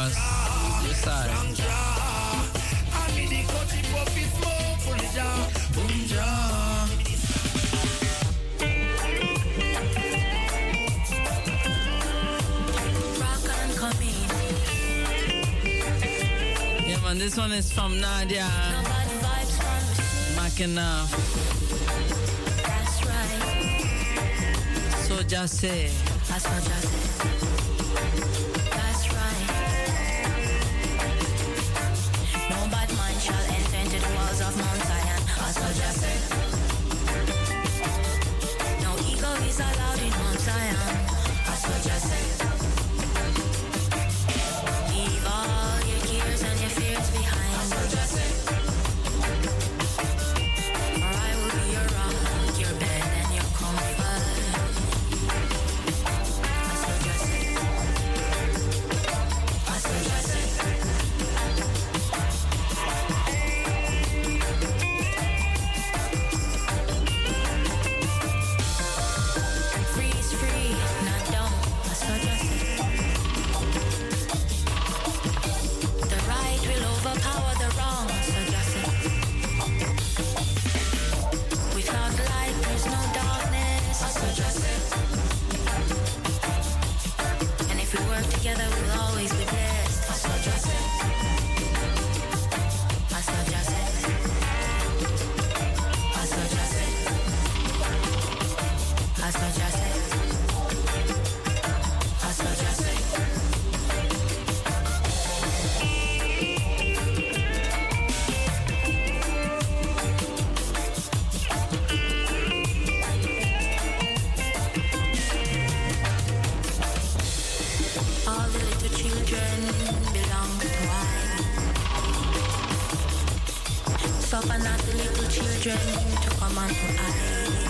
Yeah, man, this one is from Nadia. Mac enough. That's right. So just say. That's what just say. Salah. journey to a man.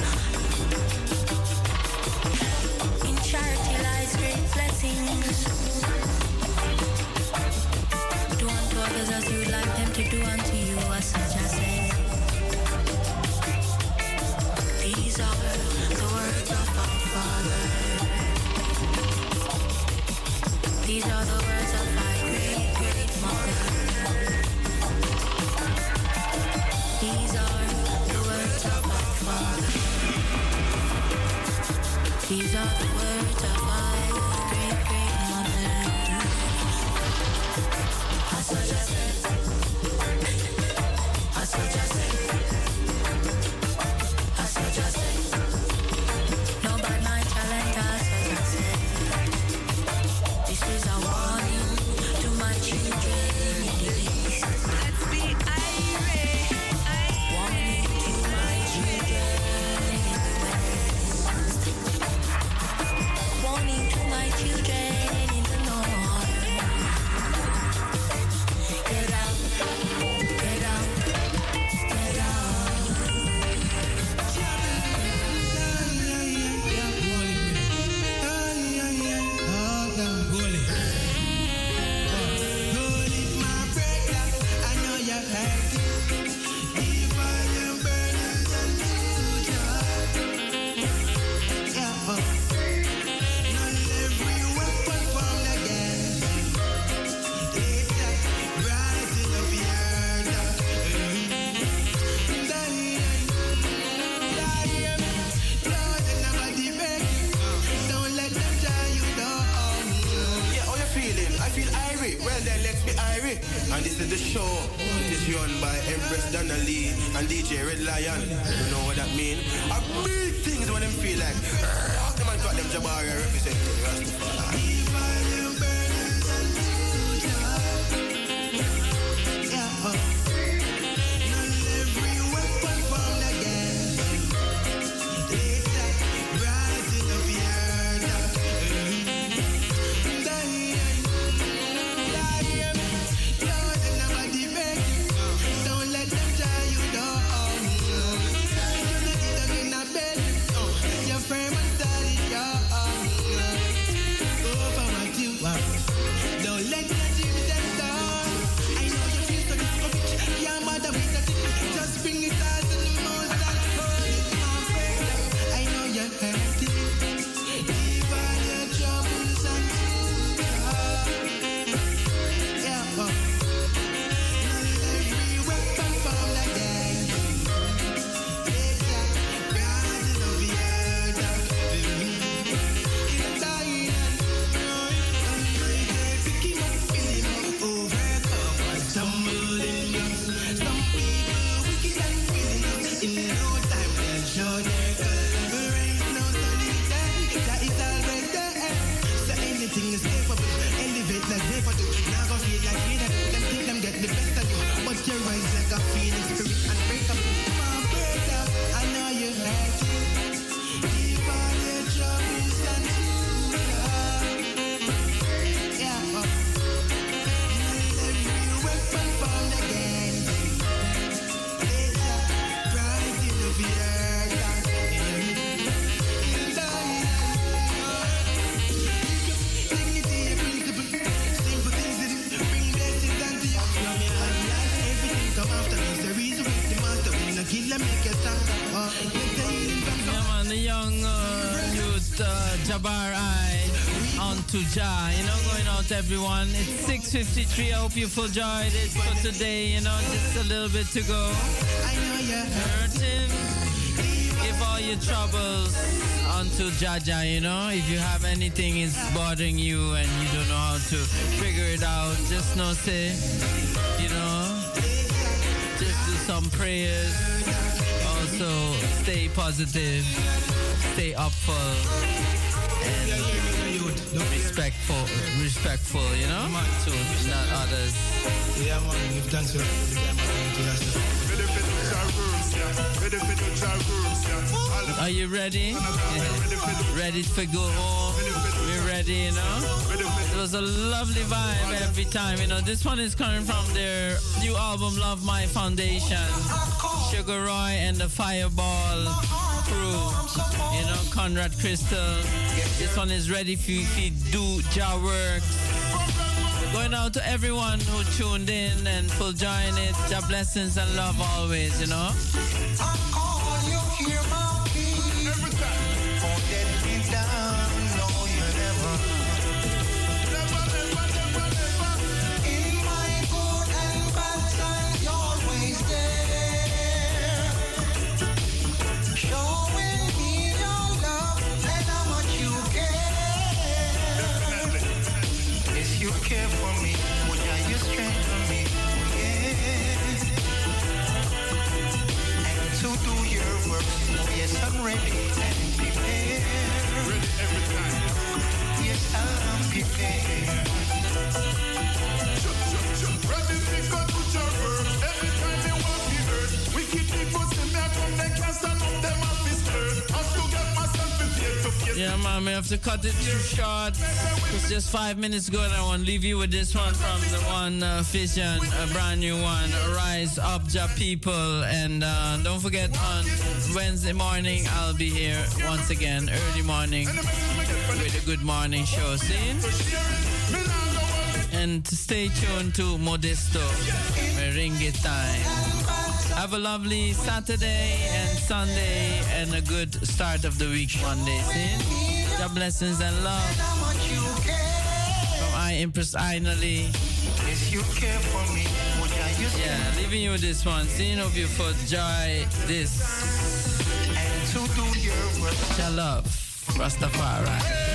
lion. You know what that mean? A big things when them feel like. Rock them and talk them Jabari represent Rastafari. On to Jah, you know, going out to everyone. It's 6.53, I hope you full enjoyed it for today, you know, just a little bit to go. I know you're hurting, give all your troubles onto Jaja, you know. If you have anything is bothering you and you don't know how to figure it out, just know, say, you know, just do some prayers. Also, stay positive, stay upful, and respectful, respectful, you know, to not others. Yeah, man, give thanks for Are you ready? ready to go home? We're ready, you know? It was a lovely vibe every time, you know. This one is coming from their new album, Love My Foundation. Sugar Roy and the Fireball crew. You know, Conrad Crystal. This one is ready for you to do job work. Going out to everyone who tuned in and full join it. Your blessings and love always, you know. Cut it too short. It's just five minutes ago, and I want to leave you with this one from the one uh, Vision, a brand new one, Rise Up, Jah People. And uh, don't forget, on Wednesday morning, I'll be here once again, early morning, with a good morning show. See? And stay tuned to Modesto, Merengue time. Have a lovely Saturday and Sunday and a good start of the week Monday. See? God blessings and love. From I, Empress Ainali. Yes, you care for me. Yeah, leaving you this one. Seeing of you for joy this. And to do your work. Your love. Rastafari.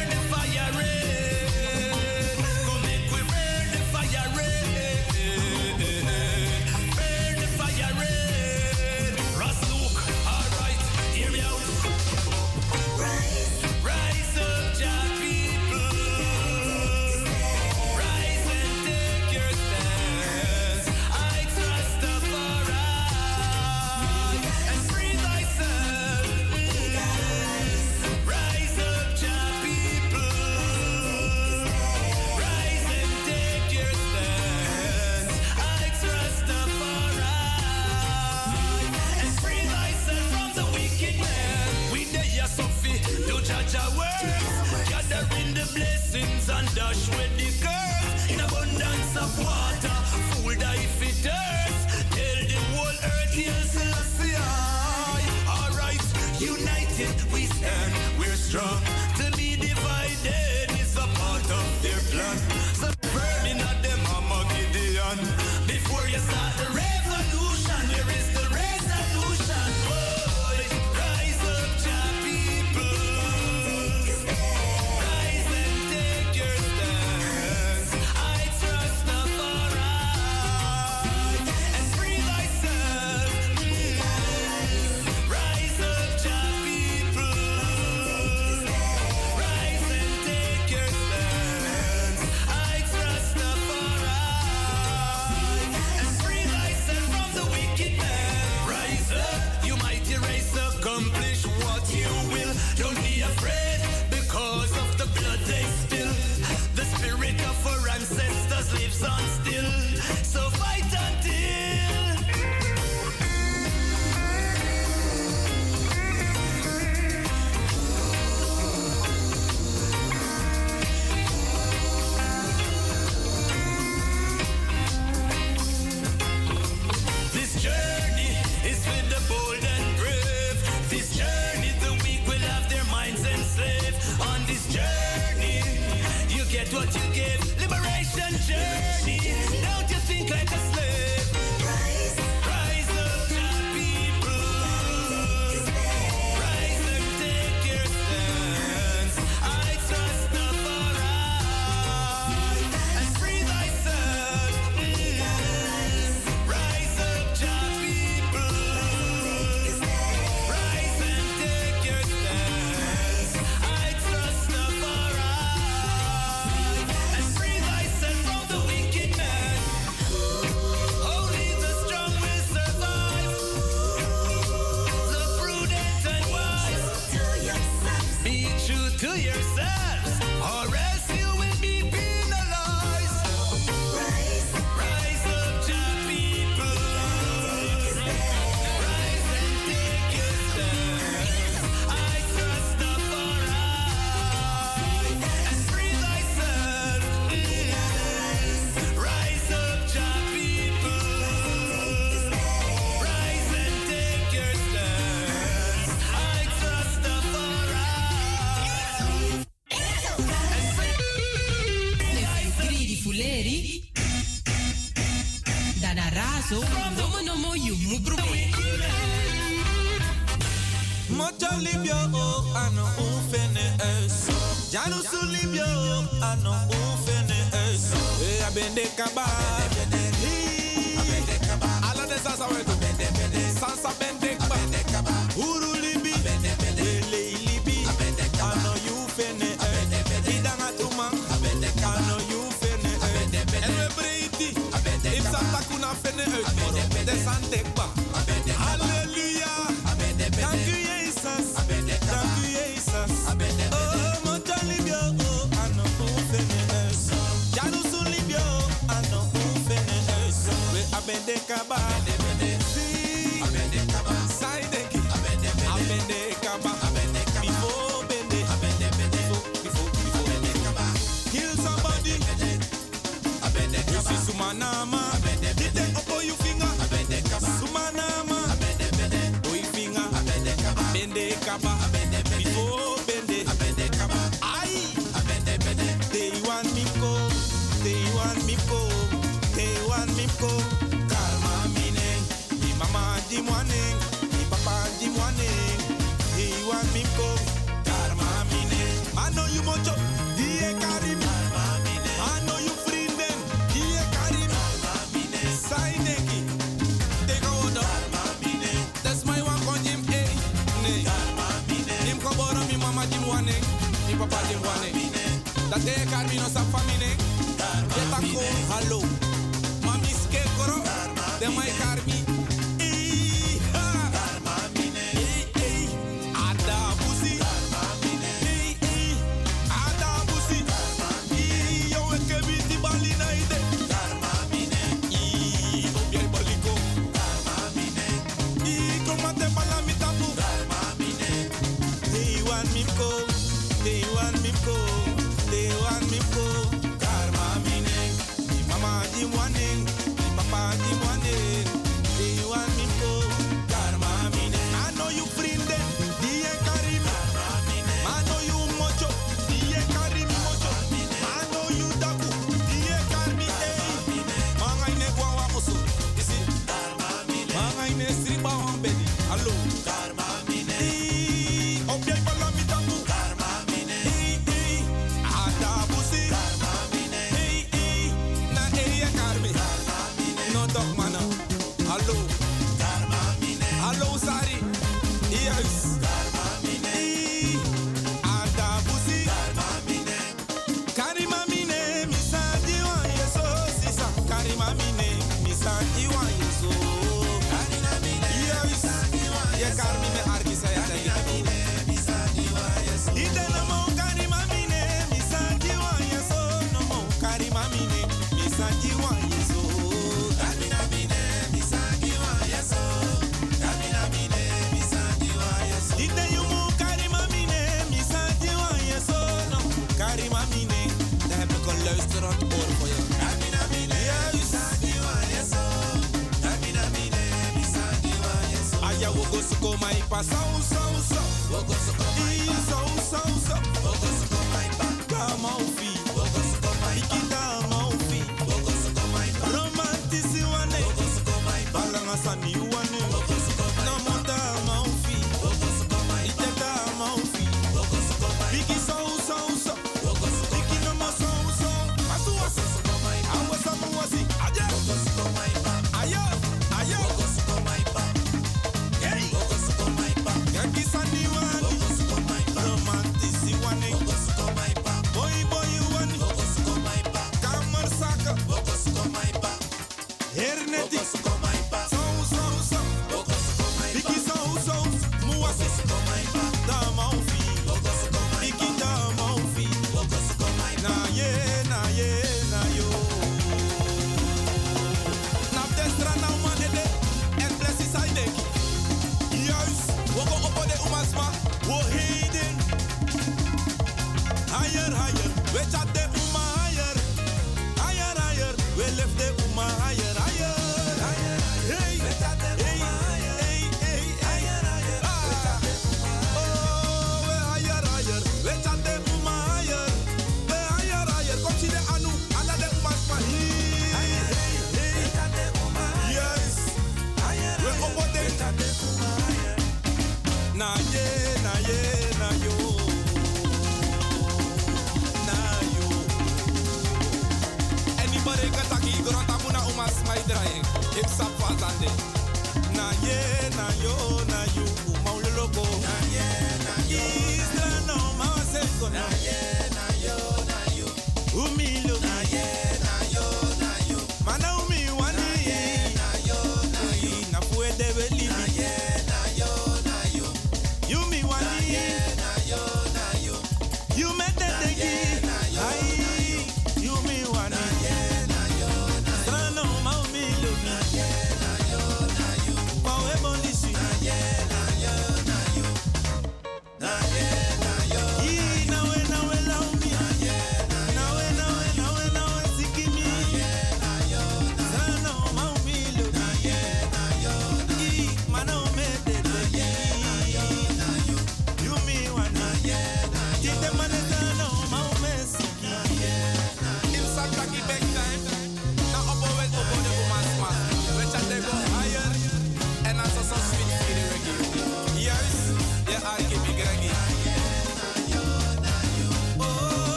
acabar. Dat de haar minus afamine. Jeta ko, hallo.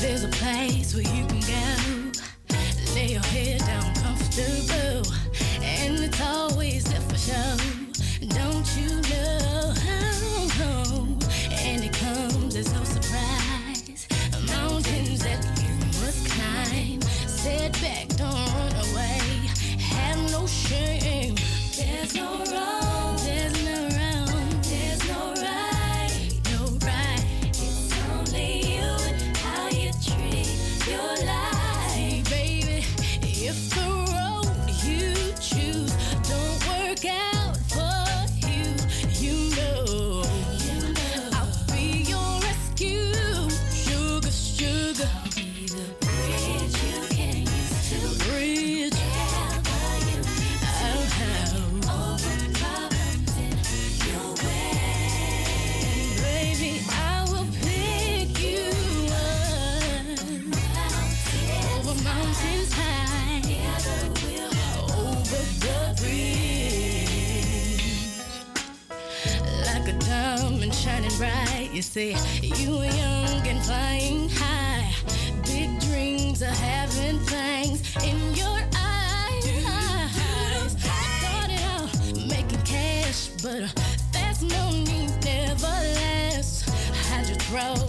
There's a place where you can go, lay your head down comfortable, and it's always there for show. Don't you know? And it comes as no surprise. Mountains that you must climb. Setback, don't You say you are young and flying high, big dreams of having things in your eyes. I started out making cash, but that's no need, never last. How'd you throw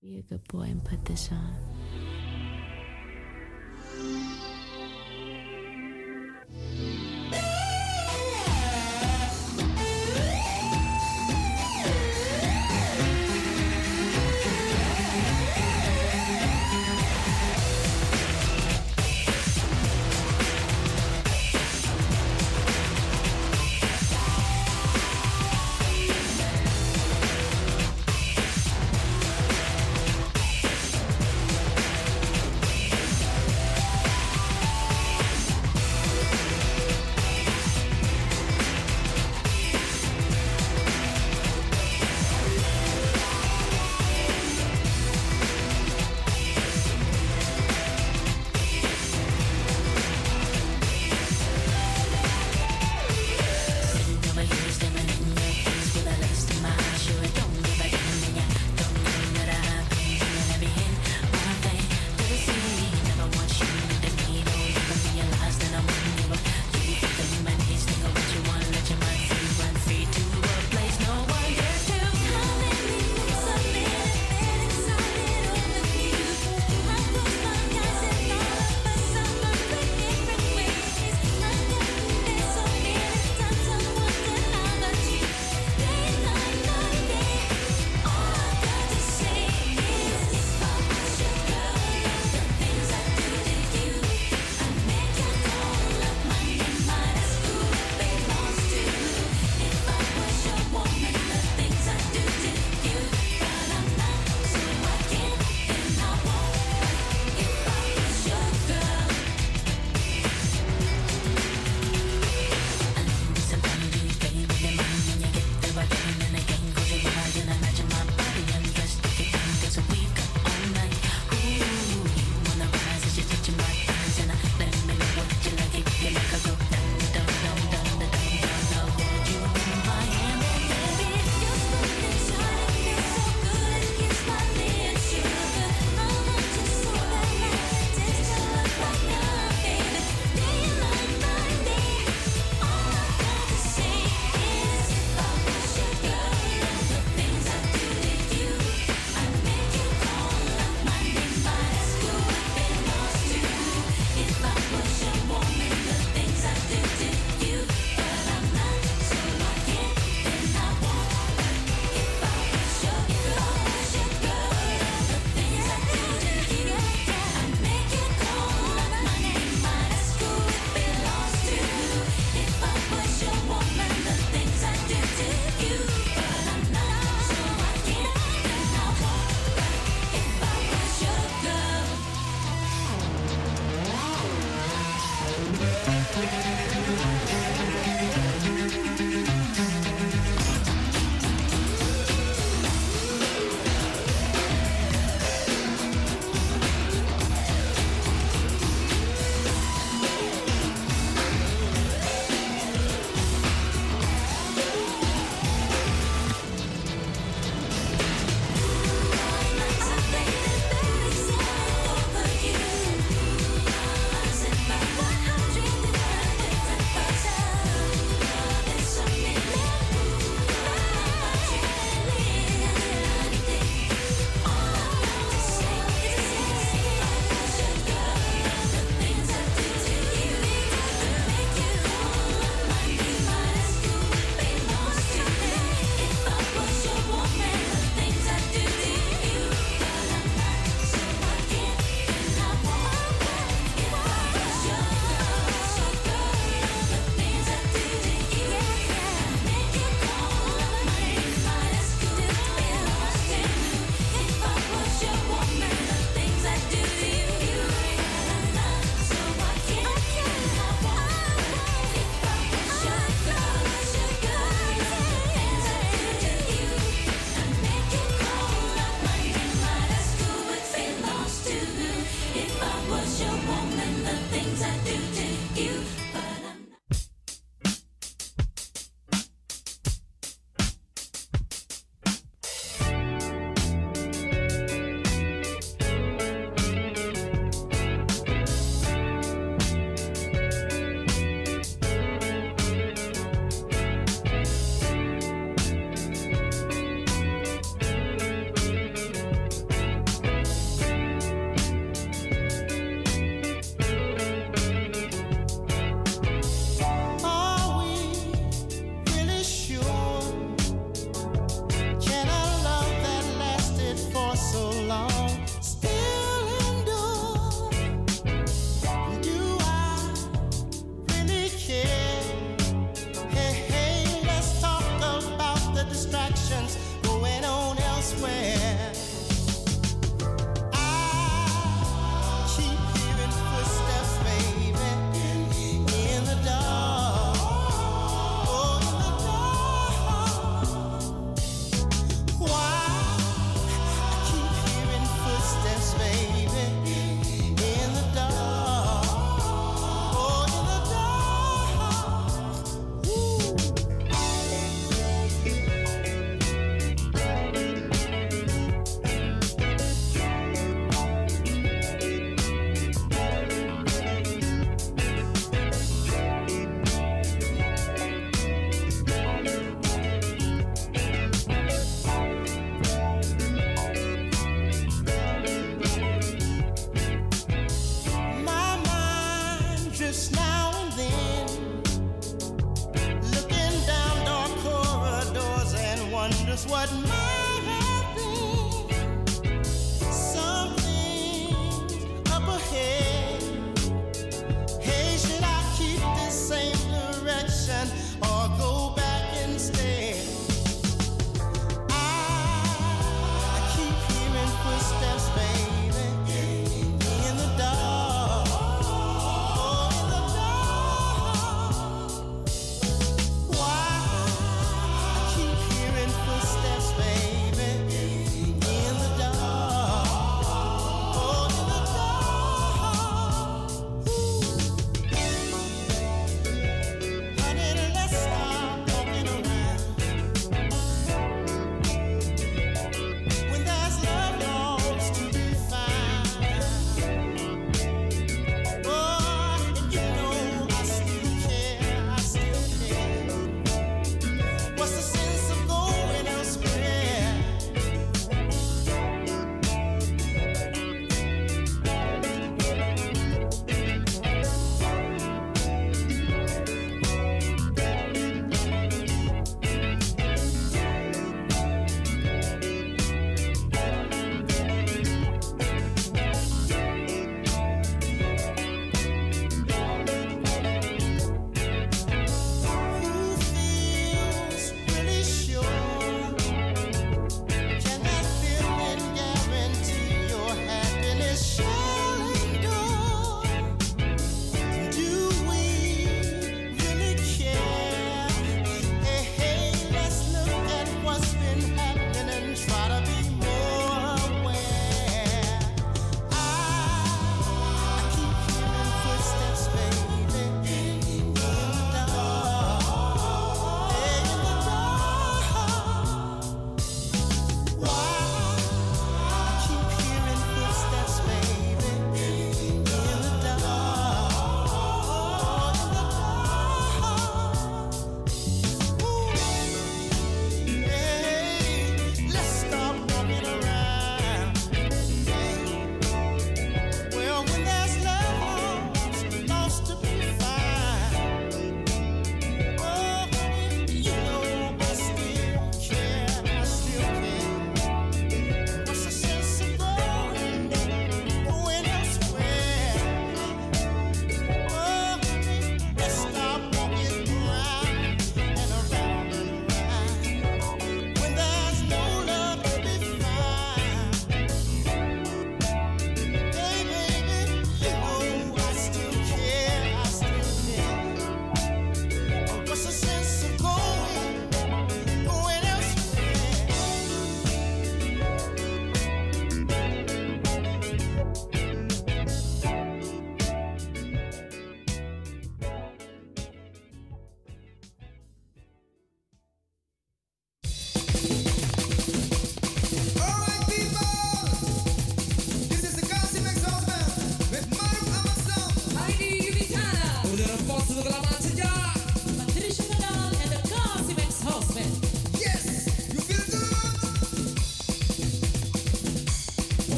Be a good boy and put this on.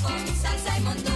Popong, salsa y montón.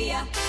Colombia.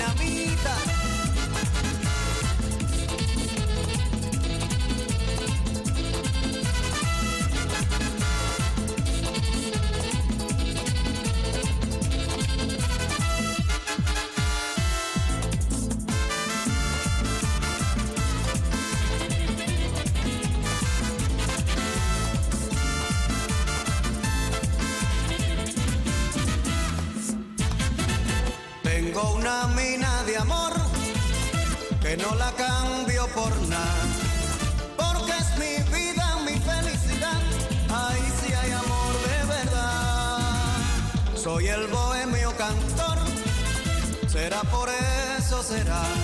Dinamita. Será.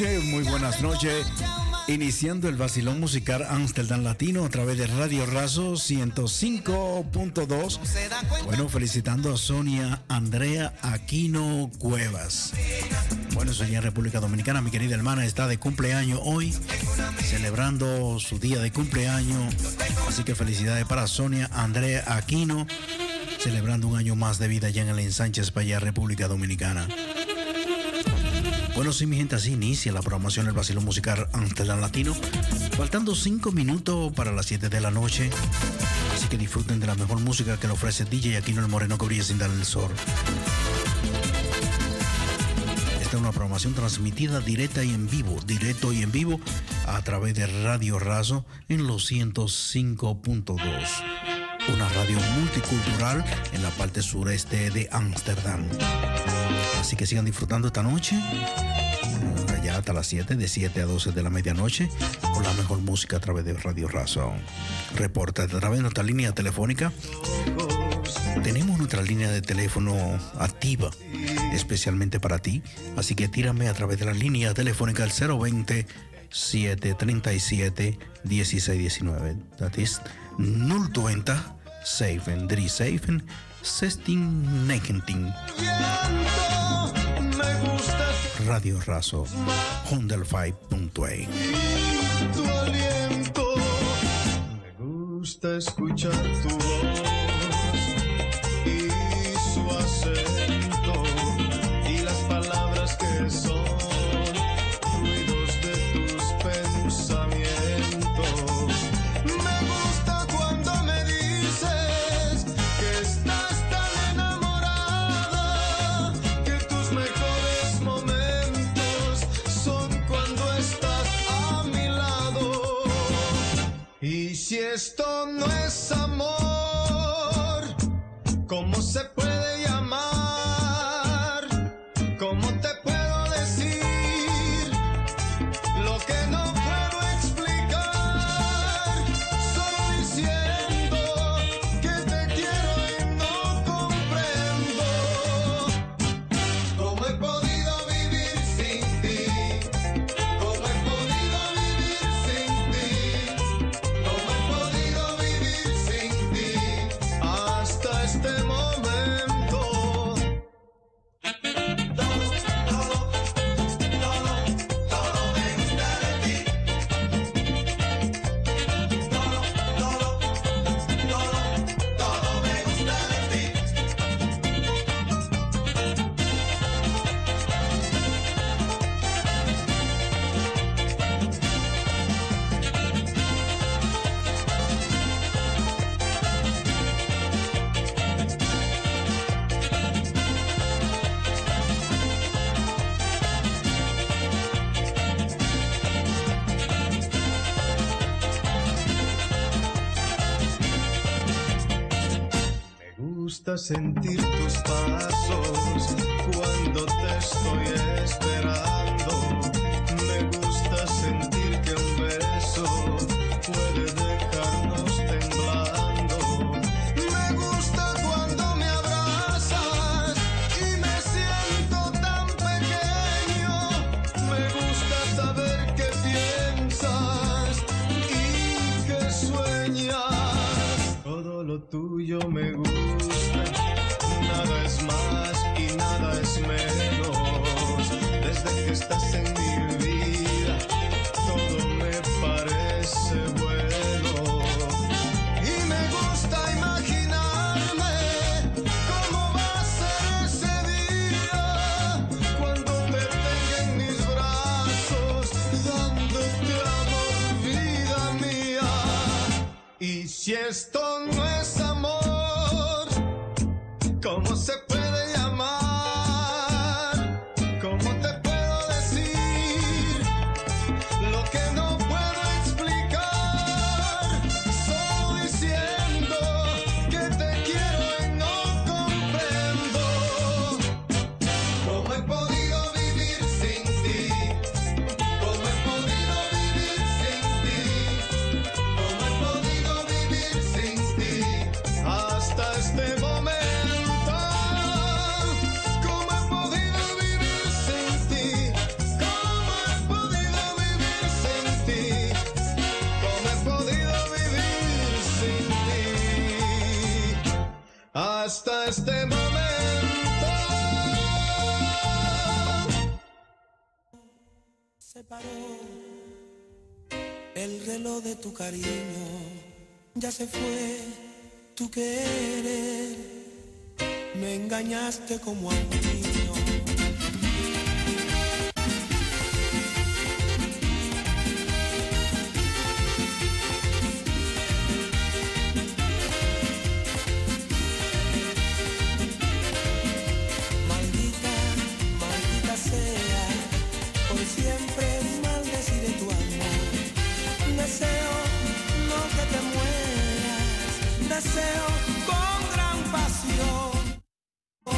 Muy buenas noches. Iniciando el vacilón musical Amsterdam Latino a través de Radio Razo 105.2. Bueno, felicitando a Sonia Andrea Aquino Cuevas. Bueno, Sonia República Dominicana, mi querida hermana, está de cumpleaños hoy, celebrando su día de cumpleaños. Así que felicidades para Sonia Andrea Aquino, celebrando un año más de vida ya en el ensanche España, República Dominicana. Bueno, sí, mi gente, así inicia la programación del Vacilón Musical Amsterdam Latino. Faltando cinco minutos para las 7 de la noche. Así que disfruten de la mejor música que le ofrece DJ Aquino el Moreno que brilla sin dar el sol. Esta es una programación transmitida directa y en vivo, directo y en vivo a través de Radio Razo en los 105.2. Una radio multicultural en la parte sureste de Ámsterdam. Así que sigan disfrutando esta noche. eh, Ya hasta las 7, de 7 a 12 de la medianoche, con la mejor música a través de Radio Razo. Reporta a través de nuestra línea telefónica. Tenemos nuestra línea de teléfono activa, especialmente para ti. Así que tírame a través de la línea telefónica al 020 737 1619. That is 020 7 37 1619. Radio Razo, 105.8. tu aliento. Me gusta escuchar tu voz esto no es amor, ¿cómo se gusta sentir tus pasos cuando te estoy esperando. cariño, ya se fue tu querer. Me engañaste como a